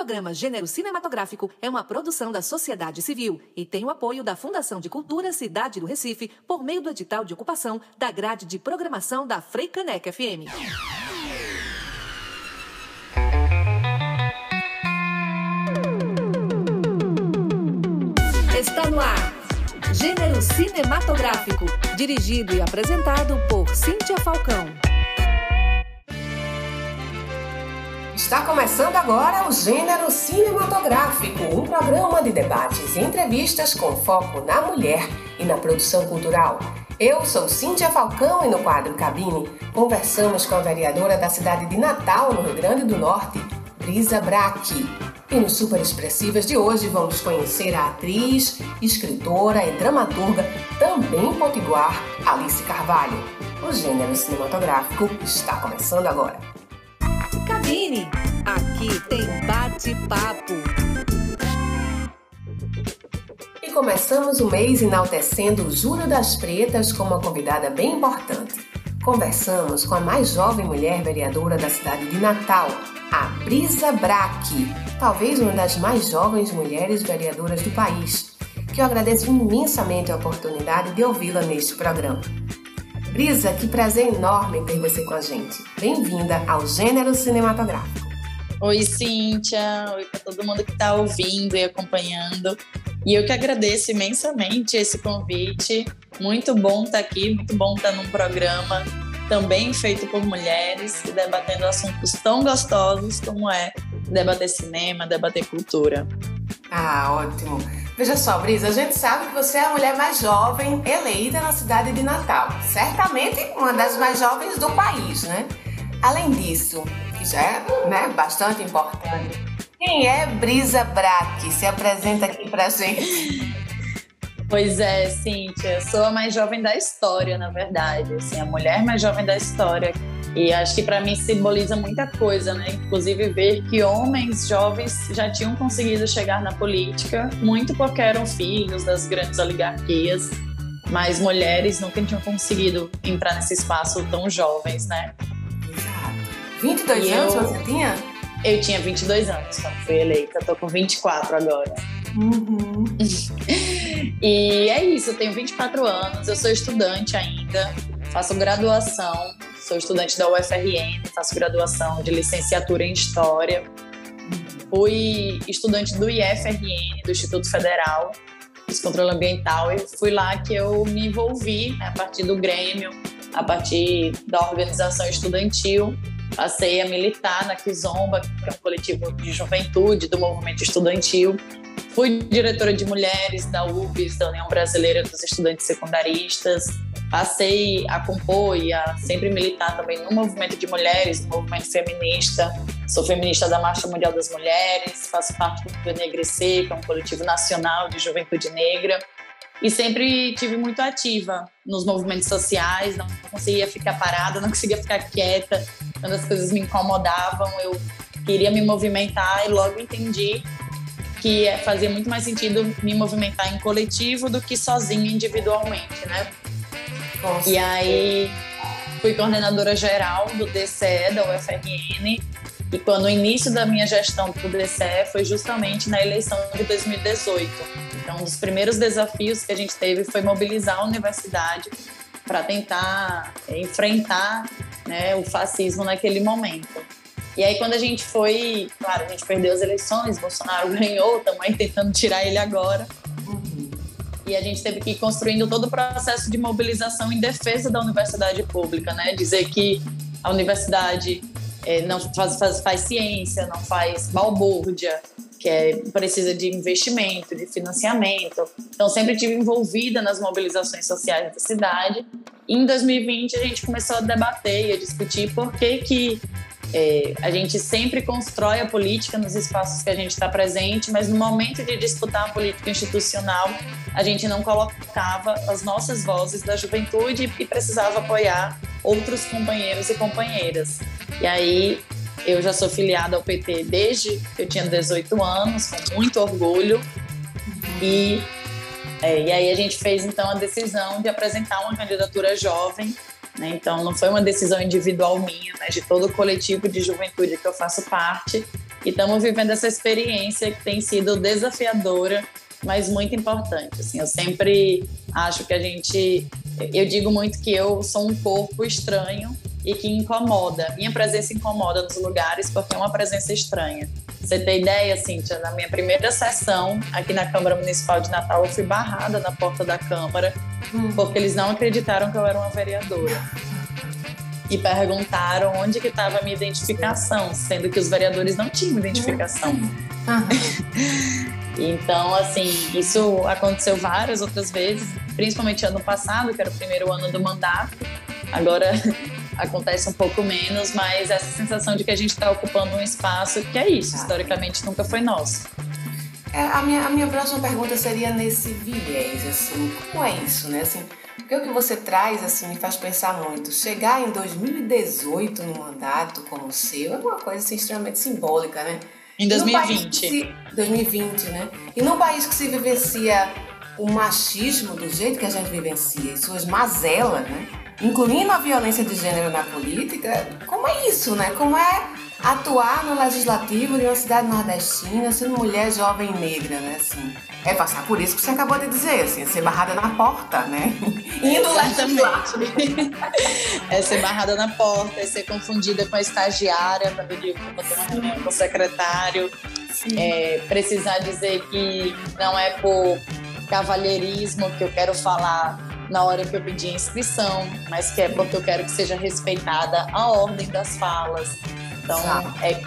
programa Gênero Cinematográfico é uma produção da sociedade civil e tem o apoio da Fundação de Cultura Cidade do Recife por meio do edital de ocupação da grade de programação da Freicaneca FM. Está no ar. Gênero Cinematográfico, dirigido e apresentado por Cíntia Falcão. Está começando agora o Gênero Cinematográfico, um programa de debates e entrevistas com foco na mulher e na produção cultural. Eu sou Cíntia Falcão e no quadro Cabine conversamos com a vereadora da cidade de Natal, no Rio Grande do Norte, Brisa Braque. E nos Super Expressivas de hoje vamos conhecer a atriz, escritora e dramaturga, também potiguar, Alice Carvalho. O gênero cinematográfico está começando agora. Cabine. Aqui tem bate-papo. E começamos o mês enaltecendo o Júlio das Pretas com uma convidada bem importante. Conversamos com a mais jovem mulher vereadora da cidade de Natal, a Brisa Braque, talvez uma das mais jovens mulheres vereadoras do país, que eu agradeço imensamente a oportunidade de ouvi-la neste programa. Brisa, que prazer enorme ter você com a gente. Bem-vinda ao Gênero Cinematográfico. Oi, Cíntia. Oi para todo mundo que está ouvindo e acompanhando. E eu que agradeço imensamente esse convite. Muito bom estar tá aqui, muito bom estar tá num programa também feito por mulheres, debatendo assuntos tão gostosos como é debater cinema, debater cultura. Ah, ótimo. Veja só, Brisa, a gente sabe que você é a mulher mais jovem eleita na cidade de Natal. Certamente uma das mais jovens do país, né? Além disso, que já é né, bastante importante, quem é Brisa Braque? Se apresenta aqui pra gente. Pois é, Cíntia, sou a mais jovem da história, na verdade. Assim, a mulher mais jovem da história e acho que para mim simboliza muita coisa, né? Inclusive ver que homens jovens já tinham conseguido chegar na política, muito porque eram filhos das grandes oligarquias, mas mulheres nunca tinham conseguido entrar nesse espaço tão jovens, né? Exato. 22 e anos eu, você tinha? Eu tinha 22 anos quando fui eleita, tô com 24 agora. Uhum. e é isso, eu tenho 24 anos, eu sou estudante ainda, faço graduação sou estudante da UFRN, faço graduação de licenciatura em História. Fui estudante do IFRN, do Instituto Federal, de Controle Ambiental, e fui lá que eu me envolvi né, a partir do Grêmio, a partir da organização estudantil. Passei a militar na Kizomba, que é um coletivo de juventude do movimento estudantil. Fui diretora de mulheres da UBS, da União Brasileira dos Estudantes Secundaristas passei a compor e a sempre militar também no movimento de mulheres, no movimento feminista. Sou feminista da Marcha Mundial das Mulheres, faço parte do Negrecer, que é um coletivo nacional de juventude negra. E sempre tive muito ativa nos movimentos sociais, não conseguia ficar parada, não conseguia ficar quieta. Quando as coisas me incomodavam, eu queria me movimentar e logo entendi que fazia muito mais sentido me movimentar em coletivo do que sozinha individualmente, né? Nossa. E aí fui coordenadora geral do DCE da UFRN. E quando o início da minha gestão do DCE foi justamente na eleição de 2018. Então, um dos primeiros desafios que a gente teve foi mobilizar a universidade para tentar enfrentar né, o fascismo naquele momento. E aí, quando a gente foi, claro, a gente perdeu as eleições, Bolsonaro ganhou, estamos aí tentando tirar ele agora e a gente teve que ir construindo todo o processo de mobilização em defesa da universidade pública, né? Dizer que a universidade é, não faz, faz, faz ciência, não faz balbúrdia, que é, precisa de investimento, de financiamento. Então, sempre tive envolvida nas mobilizações sociais da cidade. E em 2020, a gente começou a debater e a discutir por que, que é, a gente sempre constrói a política nos espaços que a gente está presente, mas no momento de disputar a política institucional, a gente não colocava as nossas vozes da juventude e precisava apoiar outros companheiros e companheiras. E aí eu já sou filiada ao PT desde que eu tinha 18 anos, com muito orgulho. E, é, e aí a gente fez então a decisão de apresentar uma candidatura jovem né? Então, não foi uma decisão individual minha, mas de todo o coletivo de juventude que eu faço parte. E estamos vivendo essa experiência que tem sido desafiadora, mas muito importante. Assim, eu sempre acho que a gente. Eu digo muito que eu sou um corpo estranho e que incomoda. Minha presença incomoda nos lugares porque é uma presença estranha. Você tem ideia, Cíntia? Na minha primeira sessão aqui na Câmara Municipal de Natal, eu fui barrada na porta da Câmara hum. porque eles não acreditaram que eu era uma vereadora. E perguntaram onde que estava a minha identificação, sendo que os vereadores não tinham identificação. Então, assim, isso aconteceu várias outras vezes, principalmente ano passado, que era o primeiro ano do mandato. Agora acontece um pouco menos, mas essa sensação de que a gente está ocupando um espaço que é isso, historicamente nunca foi nosso. É, a, minha, a minha próxima pergunta seria nesse viés, assim, como é isso, né? Assim, porque o que você traz, assim, me faz pensar muito. Chegar em 2018 no mandato como o seu é uma coisa, assim, extremamente simbólica, né? Em 2020. Se, 2020, né? E num país que se vivencia o machismo do jeito que a gente vivencia, e suas mazelas, né? Incluindo a violência de gênero na política, como é isso, né? Como é atuar no legislativo de uma cidade nordestina, sendo mulher jovem negra, né? Assim, é passar por isso que você acabou de dizer, assim, é ser barrada na porta, né? Indo Exatamente. é ser barrada na porta, é ser confundida com a estagiária uma reunião com o secretário. É, precisar dizer que não é por cavalheirismo que eu quero falar na hora que eu pedi a inscrição, mas que é porque eu quero que seja respeitada a ordem das falas. Então, é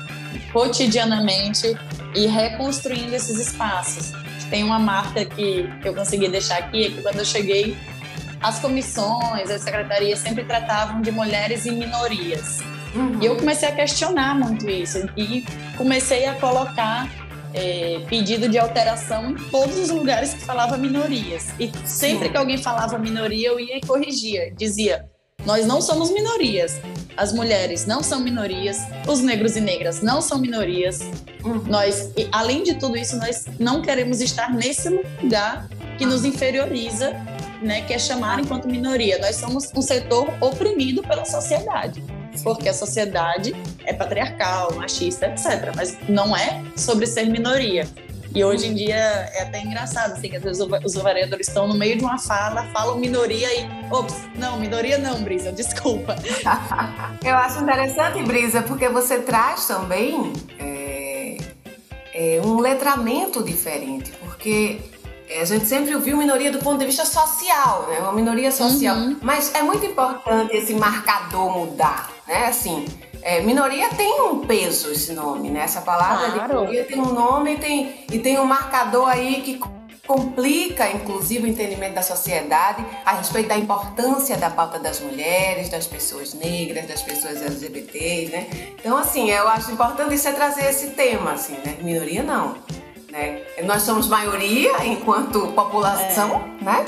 cotidianamente e reconstruindo esses espaços. Tem uma marca que eu consegui deixar aqui, é que quando eu cheguei, as comissões, as secretarias sempre tratavam de mulheres e minorias. Uhum. E eu comecei a questionar muito isso e comecei a colocar é, pedido de alteração em todos os lugares que falava minorias. E sempre Sim. que alguém falava minoria, eu ia e corrigia. Dizia: nós não somos minorias. As mulheres não são minorias, os negros e negras não são minorias. Uhum. Nós, além de tudo isso, nós não queremos estar nesse lugar que nos inferioriza, né, que é chamar enquanto minoria. Nós somos um setor oprimido pela sociedade porque a sociedade é patriarcal, machista, etc. Mas não é sobre ser minoria. E hoje em dia é até engraçado, assim, que às vezes os vereadores estão no meio de uma fala, falam minoria e. Ops, não, minoria não, Brisa, desculpa. Eu acho interessante, Brisa, porque você traz também é, é, um letramento diferente, porque a gente sempre ouviu minoria do ponto de vista social, né? Uma minoria social. Uhum. Mas é muito importante esse marcador mudar, né? Assim, é, minoria tem um peso esse nome, né? Essa palavra claro. de minoria tem um nome e tem, e tem um marcador aí que complica, inclusive, o entendimento da sociedade a respeito da importância da pauta das mulheres, das pessoas negras, das pessoas LGBTs, né? Então, assim, eu acho importante você trazer esse tema, assim, né? Minoria não. Né? Nós somos maioria enquanto população, é. né?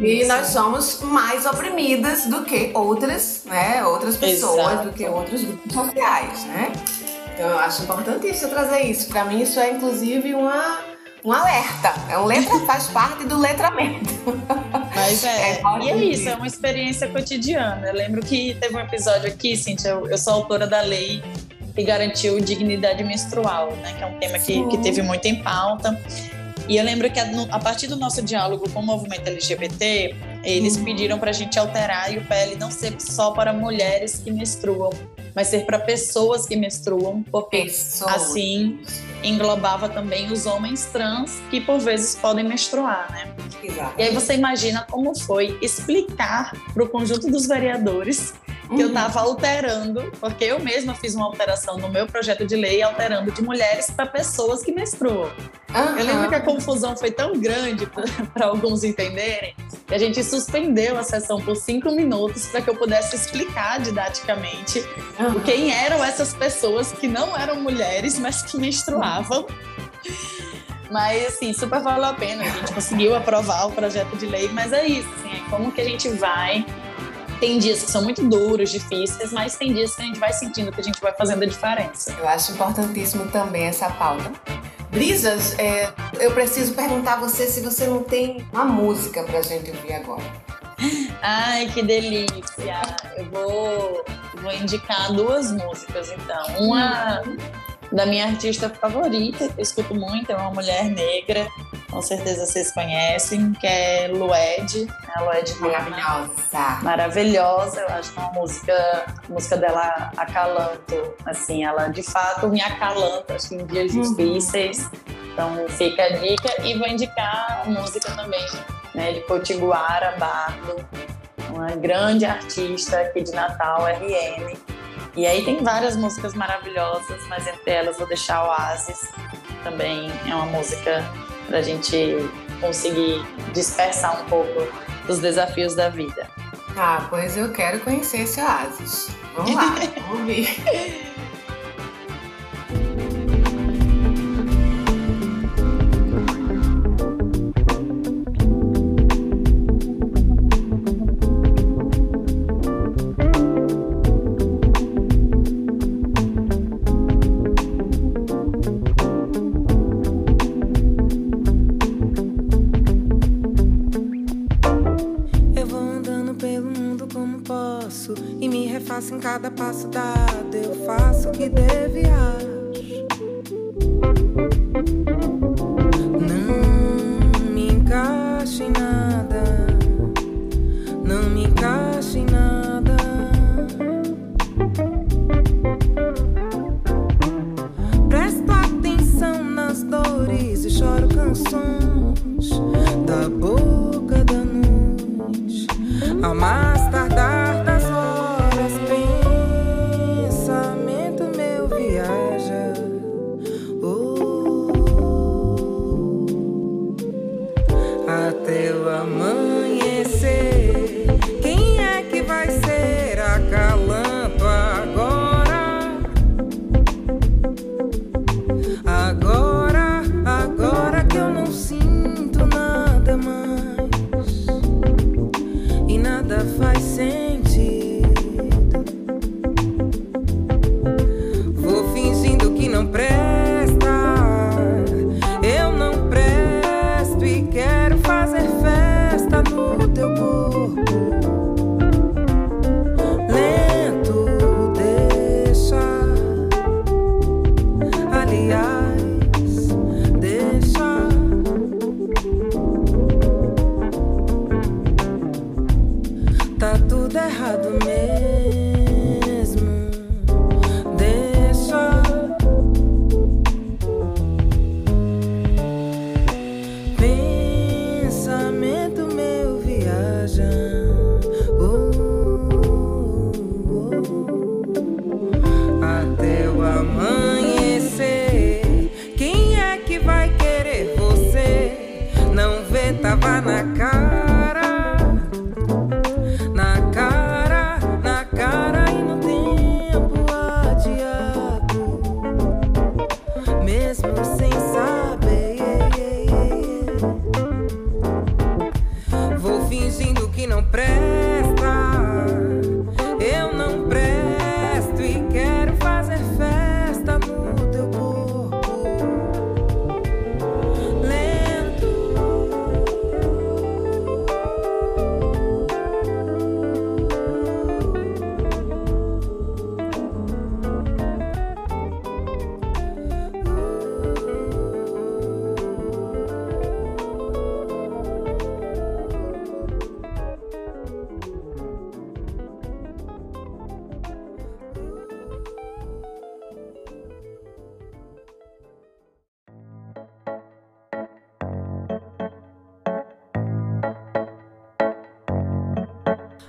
E nós somos mais oprimidas do que outras, né? Outras pessoas, Exato. do que outros grupos sociais, né? Então eu acho importante isso, trazer isso. Para mim isso é inclusive uma um alerta. É um letra faz parte do letramento. Mas é, é e é isso, é uma experiência cotidiana. Eu lembro que teve um episódio aqui, Cintia, eu, eu sou autora da lei que garantiu dignidade menstrual, né, que é um tema que, que teve muito em pauta. E eu lembro que a, partir do nosso diálogo com o movimento LGBT, eles uhum. pediram para a gente alterar e o PL não ser só para mulheres que menstruam, mas ser para pessoas que menstruam, porque pessoas. assim englobava também os homens trans que por vezes podem menstruar, né? Exato. E aí você imagina como foi explicar para o conjunto dos vereadores que uhum. eu estava alterando, porque eu mesma fiz uma alteração no meu projeto de lei, alterando de mulheres para pessoas que menstruam. Uhum. Eu lembro que a confusão foi tão grande para alguns entenderem que a gente suspendeu a sessão por cinco minutos para que eu pudesse explicar didaticamente uhum. quem eram essas pessoas que não eram mulheres, mas que menstruavam. Mas, assim, super valeu a pena. A gente conseguiu aprovar o projeto de lei, mas é isso, assim, é como que a gente vai tem dias que são muito duros, difíceis, mas tem dias que a gente vai sentindo que a gente vai fazendo a diferença. Eu acho importantíssimo também essa pauta. Brisas, é, eu preciso perguntar a você se você não tem uma música pra gente ouvir agora. Ai, que delícia! Eu vou, vou indicar duas músicas, então. Uma da minha artista favorita, que eu escuto muito, é uma mulher negra, com certeza vocês conhecem, que é Lued, né? a Lued Maravilhosa. Maravilhosa, eu acho que é uma música, a música dela acalanto, assim, ela de fato me acalanta, acho que em dias uhum. difíceis, então fica a dica e vou indicar a música também, né, de Potiguara Bardo, uma grande artista aqui de Natal, RN, e aí tem várias músicas maravilhosas, mas entre elas vou deixar Oasis, também é uma música para a gente conseguir dispersar um pouco dos desafios da vida. Ah, pois eu quero conhecer esse Oasis. Vamos lá, vamos ver.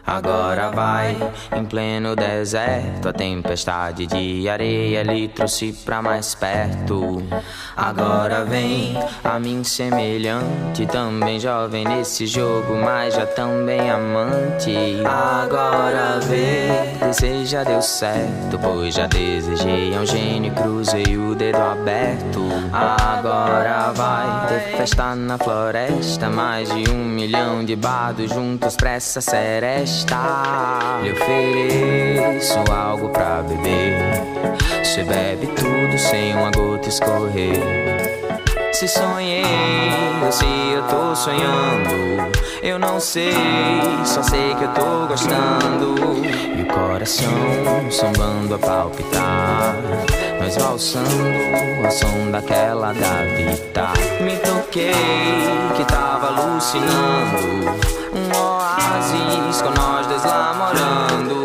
Agora vai em pleno deserto. A tempestade de areia lhe trouxe pra mais perto. Agora vem a mim semelhante, também jovem nesse jogo, mas já também amante. Agora vê, deseja deu certo, pois já desejei um gênio, cruzei o dedo aberto. Agora vai ter festa na floresta, mais de um milhão de bardos juntos pra essa seresta. Lhe ofereço algo pra beber. Você bebe tudo sem uma gota escorrer. Se sonhei ou se eu tô sonhando, eu não sei, só sei que eu tô gostando. E o coração sambando a palpitar, nós valsando ao som daquela gaveta. Me toquei que tava alucinando, um com nós dois lá morando.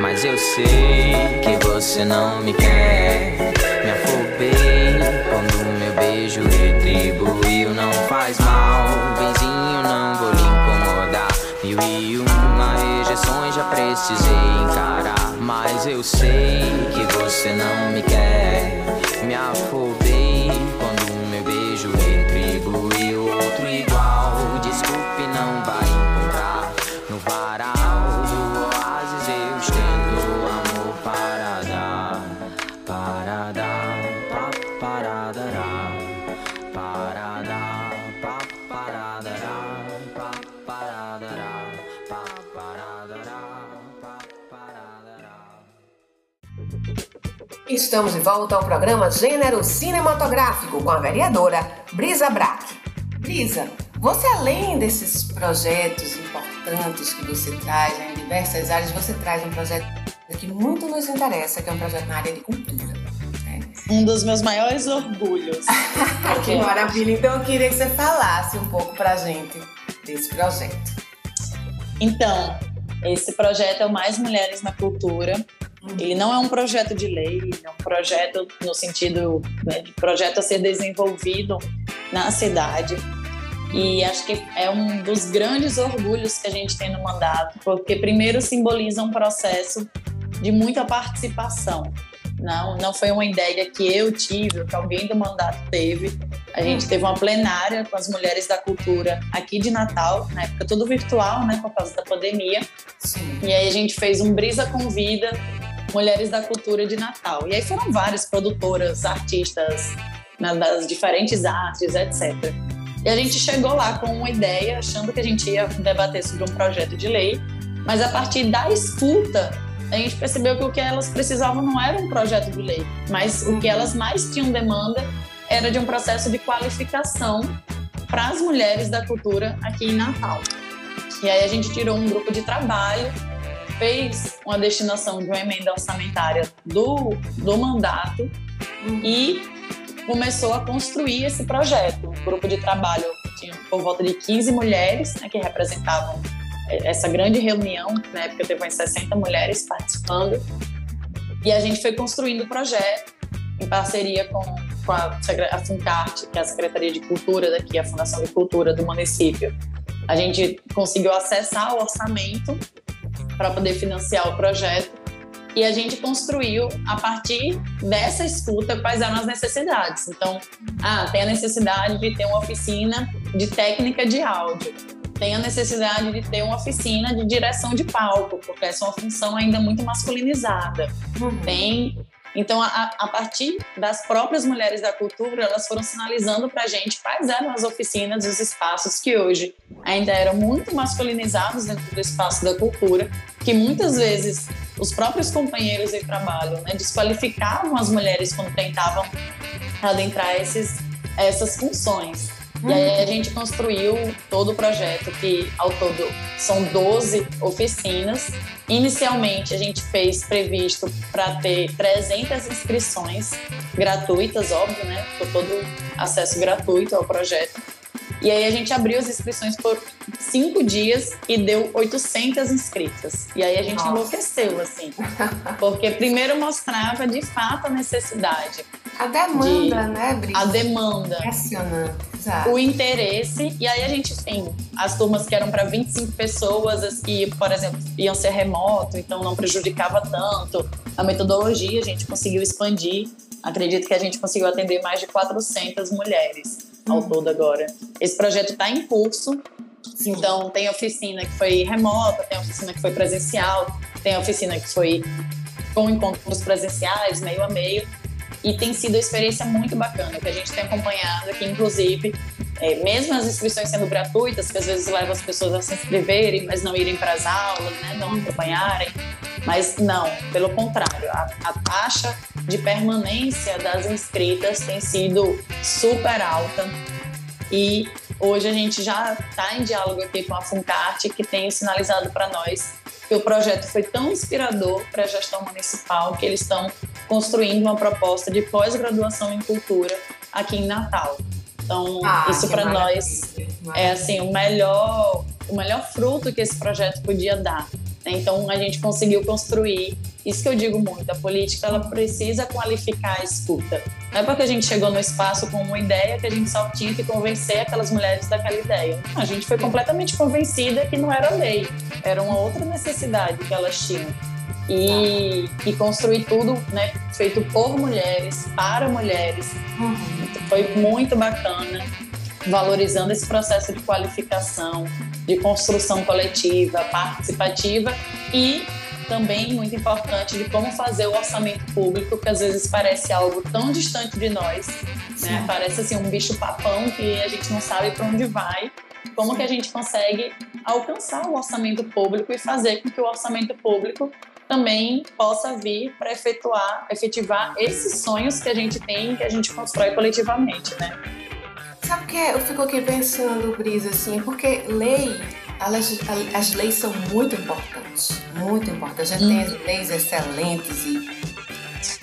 Mas eu sei que você não me quer, me afobei quando meu beijo retribuiu. Não faz mal, benzinho, não vou lhe incomodar. Mil e uma rejeições já precisei encarar. Mas eu sei que você não me quer. Me afobei Estamos de volta ao programa Gênero Cinematográfico com a vereadora Brisa Brack. Brisa, você além desses projetos importantes que você traz em diversas áreas, você traz um projeto que muito nos interessa, que é um projeto na área de cultura. né? Um dos meus maiores orgulhos. que maravilha! Então eu queria que você falasse um pouco pra gente desse projeto. Então, esse projeto é o Mais Mulheres na Cultura. Ele não é um projeto de lei, é um projeto no sentido né, de projeto a ser desenvolvido na cidade. E acho que é um dos grandes orgulhos que a gente tem no mandato, porque primeiro simboliza um processo de muita participação. Não, não foi uma ideia que eu tive, ou que alguém do mandato teve. A gente teve uma plenária com as mulheres da cultura aqui de Natal, na época tudo virtual, né, por causa da pandemia. Sim. E aí a gente fez um Brisa Convida Mulheres da Cultura de Natal. E aí foram várias produtoras, artistas né, das diferentes artes, etc. E a gente chegou lá com uma ideia, achando que a gente ia debater sobre um projeto de lei, mas a partir da escuta, a gente percebeu que o que elas precisavam não era um projeto de lei, mas o que elas mais tinham demanda era de um processo de qualificação para as mulheres da cultura aqui em Natal. E aí a gente tirou um grupo de trabalho, fez uma destinação de uma emenda orçamentária do, do mandato e começou a construir esse projeto. Um grupo de trabalho tinha por volta de 15 mulheres né, que representavam eh, essa grande reunião, na época teve umas 60 mulheres participando, e a gente foi construindo o projeto em parceria com, com a, a Funcarte, que é a Secretaria de Cultura daqui, a Fundação de Cultura do município. A gente conseguiu acessar o orçamento para poder financiar o projeto e a gente construiu a partir dessa escuta quais eram as necessidades. Então, ah, tem a necessidade de ter uma oficina de técnica de áudio. Tem a necessidade de ter uma oficina de direção de palco, porque essa é uma função ainda muito masculinizada. Tem então, a, a partir das próprias mulheres da cultura, elas foram sinalizando para a gente quais eram as oficinas, os espaços que hoje ainda eram muito masculinizados dentro do espaço da cultura, que muitas vezes os próprios companheiros de trabalho né, desqualificavam as mulheres quando tentavam adentrar esses, essas funções. E aí a gente construiu todo o projeto, que ao todo são 12 oficinas. Inicialmente a gente fez previsto para ter 300 inscrições gratuitas, óbvio, né? Por todo acesso gratuito ao projeto. E aí a gente abriu as inscrições por cinco dias e deu 800 inscritas. E aí a gente Nossa. enlouqueceu, assim. Porque primeiro mostrava de fato a necessidade, A demanda, De- né, Brisa? a demanda Impressionante. Exato. o interesse, e aí a gente tem as turmas que eram para 25 pessoas, as que, por exemplo, iam ser remoto, então não prejudicava tanto. A metodologia a gente conseguiu expandir. Acredito que a gente conseguiu atender mais de 400 mulheres ao todo agora. Esse projeto está em curso, então tem oficina que foi remota, tem oficina que foi presencial, tem oficina que foi com encontros presenciais, meio a meio. E tem sido uma experiência muito bacana, que a gente tem acompanhado aqui, inclusive, é, mesmo as inscrições sendo gratuitas, que às vezes levam as pessoas a se inscreverem, mas não irem para as aulas, né, não acompanharem. Mas não, pelo contrário, a, a taxa de permanência das inscritas tem sido super alta e hoje a gente já está em diálogo aqui com a Funcarte, que tem sinalizado para nós que o projeto foi tão inspirador para a gestão municipal que eles estão construindo uma proposta de pós-graduação em cultura aqui em Natal. Então, ah, isso para nós é assim o melhor, o melhor fruto que esse projeto podia dar. Né? Então, a gente conseguiu construir. Isso que eu digo muito, a política ela precisa qualificar a escuta. Não é porque a gente chegou no espaço com uma ideia que a gente só tinha que convencer aquelas mulheres daquela ideia. A gente foi completamente convencida que não era lei, era uma outra necessidade que elas tinham. E, e construir tudo né, feito por mulheres, para mulheres. Uhum. Foi muito bacana valorizando esse processo de qualificação, de construção coletiva, participativa e também muito importante de como fazer o orçamento público, que às vezes parece algo tão distante de nós, né? Parece assim um bicho papão que a gente não sabe para onde vai. Como que a gente consegue alcançar o orçamento público e fazer com que o orçamento público também possa vir para efetuar, efetivar esses sonhos que a gente tem, que a gente constrói coletivamente, né? Sabe o que eu fico aqui pensando, Brisa, assim, porque lei, elas, as leis são muito importantes, muito importantes. A gente hum. tem leis excelentes e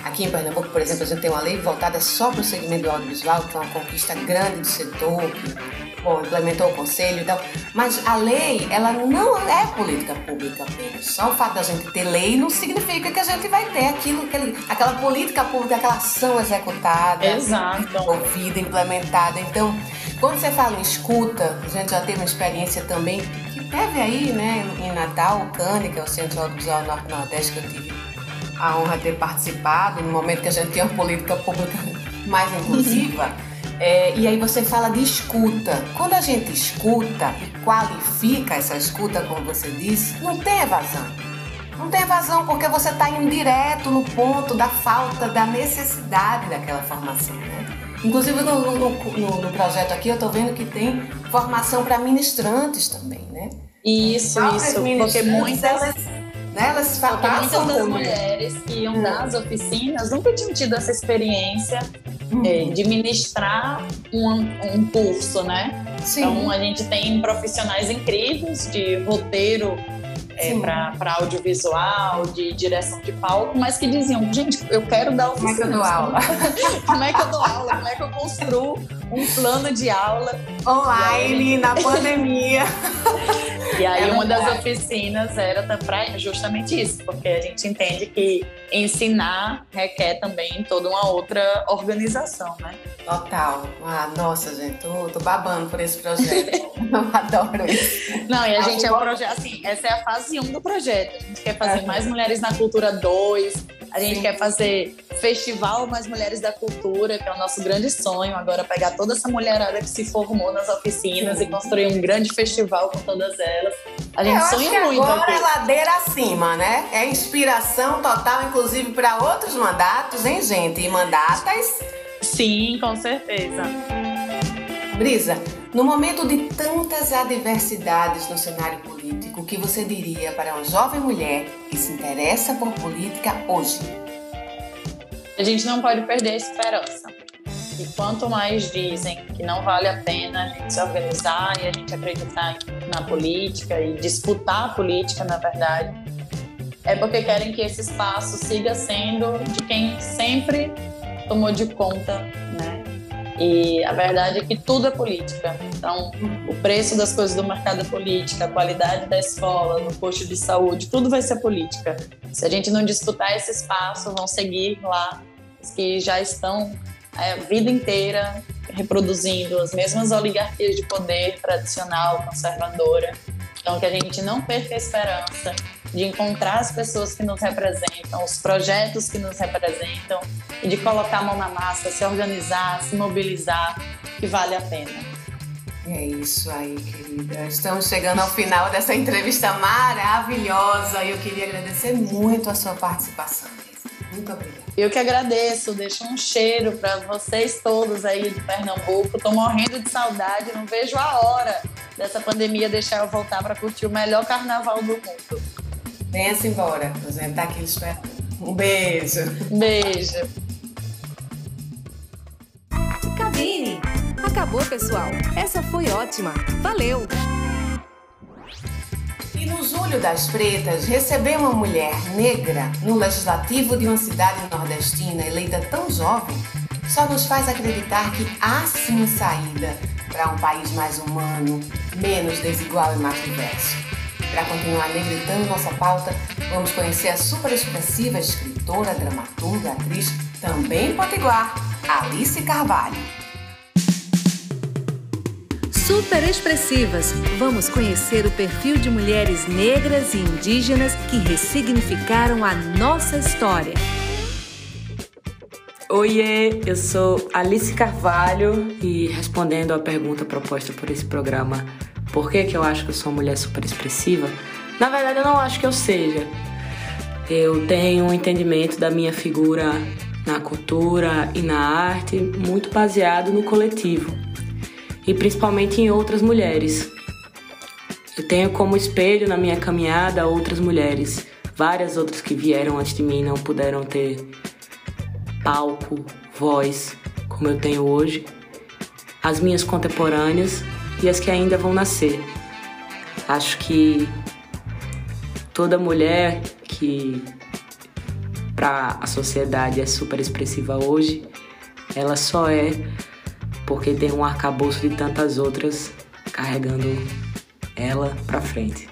aqui em Pernambuco, por exemplo, a gente tem uma lei voltada só para o segmento do audiovisual, que é uma conquista grande do setor, que bom, implementou o conselho e tal, mas a lei, ela não é política pública apenas. Só o fato da gente ter lei não significa que a gente vai ter aquilo, aquele, aquela política pública, aquela ação executada, Exato. ouvida, implementada. Então, quando você fala em escuta, a gente já teve uma experiência também que teve aí, né, em Natal, o CANE, que é o Centro Audiovisual Norte-Nordeste, que eu tive a honra de ter participado, no momento que a gente tinha uma política pública mais inclusiva. É, e aí você fala de escuta. Quando a gente escuta e qualifica essa escuta, como você disse, não tem evasão. Não tem evasão porque você está indo direto no ponto da falta, da necessidade daquela formação. Né? Inclusive no, no, no, no projeto aqui eu estou vendo que tem formação para ministrantes também, né? Isso, isso. Porque muitas elas, né, elas porque muitas das mulheres que iam hum. nas oficinas nunca tinham tido essa experiência é, de ministrar um, um curso, né? Sim. Então a gente tem profissionais incríveis de roteiro é, para audiovisual, de direção de palco, mas que diziam, gente, eu quero dar oficina. Como é que eu dou aula? como é que eu dou aula? Como é que eu construo um plano de aula? Online, aí, na pandemia. E aí é uma das oficinas era para justamente isso, porque a gente entende que ensinar requer também toda uma outra organização, né? Total. Ah, nossa, gente, tô, tô babando por esse projeto. Eu adoro isso. Não, e a gente é um projeto, assim, essa é a fase 1 do projeto. A gente quer fazer mais Mulheres na Cultura 2, a gente Sim. quer fazer festival Mais Mulheres da Cultura, que é o nosso grande sonho, agora pegar toda essa mulherada que se formou nas oficinas Sim. e construir um grande festival com todas elas. A gente Eu sonha muito. Agora aqui. é ladeira acima, né? É inspiração total, inclusive, para outros mandatos, hein, gente? E mandatas. Sim, com certeza. Brisa, no momento de tantas adversidades no cenário político, o que você diria para uma jovem mulher que se interessa por política hoje? A gente não pode perder a esperança. E quanto mais dizem que não vale a pena a gente se organizar e a gente acreditar na política e disputar a política, na verdade, é porque querem que esse espaço siga sendo de quem sempre tomou de conta, né? E a verdade é que tudo é política. Então, o preço das coisas do mercado é política, a qualidade da escola, no posto de saúde, tudo vai ser política. Se a gente não disputar esse espaço, vão seguir lá os que já estão a vida inteira reproduzindo as mesmas oligarquias de poder tradicional, conservadora. Então, que a gente não perca a esperança de encontrar as pessoas que nos representam, os projetos que nos representam e de colocar a mão na massa, se organizar, se mobilizar, que vale a pena. É isso aí, querida. Estamos chegando ao final dessa entrevista maravilhosa e eu queria agradecer muito a sua participação. Muito obrigada. Eu que agradeço, deixo um cheiro para vocês todos aí de Pernambuco. Estou morrendo de saudade, não vejo a hora dessa pandemia deixar eu voltar para curtir o melhor carnaval do mundo. Venha-se embora. A gente tá aqui esperando. Um beijo. Beijo. Cabine. Acabou, pessoal. Essa foi ótima. Valeu! E no Julho das Pretas, receber uma mulher negra no legislativo de uma cidade nordestina eleita tão jovem só nos faz acreditar que há sim saída para um país mais humano, menos desigual e mais diverso. Para continuar negritando nossa pauta, vamos conhecer a super expressiva escritora, dramaturga, atriz, também potiguar, Alice Carvalho. Super expressivas, vamos conhecer o perfil de mulheres negras e indígenas que ressignificaram a nossa história. Oiê, eu sou Alice Carvalho e respondendo à pergunta proposta por esse programa, por que, que eu acho que eu sou uma mulher super expressiva? Na verdade, eu não acho que eu seja. Eu tenho um entendimento da minha figura na cultura e na arte muito baseado no coletivo e principalmente em outras mulheres. Eu tenho como espelho na minha caminhada outras mulheres, várias outras que vieram antes de mim não puderam ter palco, voz, como eu tenho hoje, as minhas contemporâneas e as que ainda vão nascer. Acho que toda mulher que para a sociedade é super expressiva hoje, ela só é porque tem um arcabouço de tantas outras carregando ela para frente.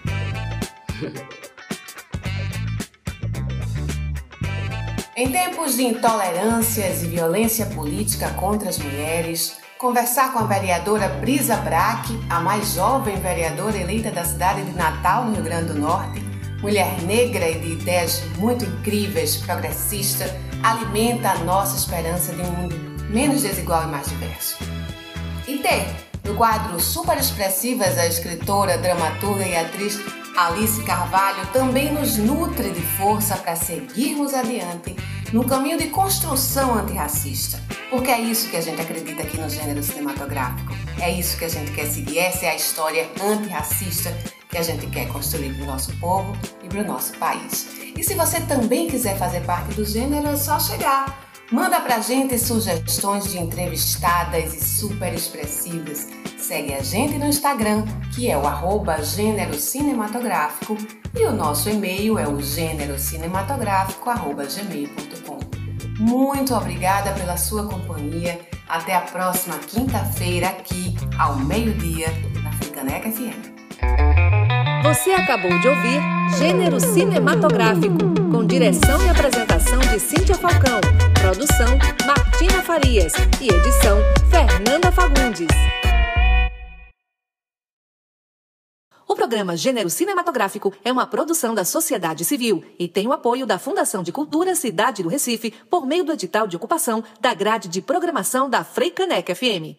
Em tempos de intolerâncias e violência política contra as mulheres, conversar com a vereadora Brisa Braque, a mais jovem vereadora eleita da cidade de Natal, no Rio Grande do Norte, mulher negra e de ideias muito incríveis, progressista, alimenta a nossa esperança de um mundo menos desigual e mais diverso. E tem, no quadro Super Expressivas, a escritora, dramaturga e atriz Alice Carvalho também nos nutre de força para seguirmos adiante no caminho de construção antirracista. Porque é isso que a gente acredita aqui no gênero cinematográfico. É isso que a gente quer seguir. Essa é a história antirracista que a gente quer construir para o nosso povo e para o nosso país. E se você também quiser fazer parte do gênero, é só chegar. Manda pra gente sugestões de entrevistadas e super expressivas Segue a gente no Instagram, que é o arroba gênero cinematográfico, e o nosso e-mail é o gênerocinematográfico.gmail.com. Muito obrigada pela sua companhia. Até a próxima quinta-feira, aqui ao meio-dia, na Fricaneca FM. Você acabou de ouvir Gênero Cinematográfico, com direção e apresentação de Cíntia Falcão, produção Martina Farias e edição Fernanda Fagundes. Programa Gênero Cinematográfico é uma produção da sociedade civil e tem o apoio da Fundação de Cultura Cidade do Recife por meio do edital de ocupação da grade de programação da Freicanec FM.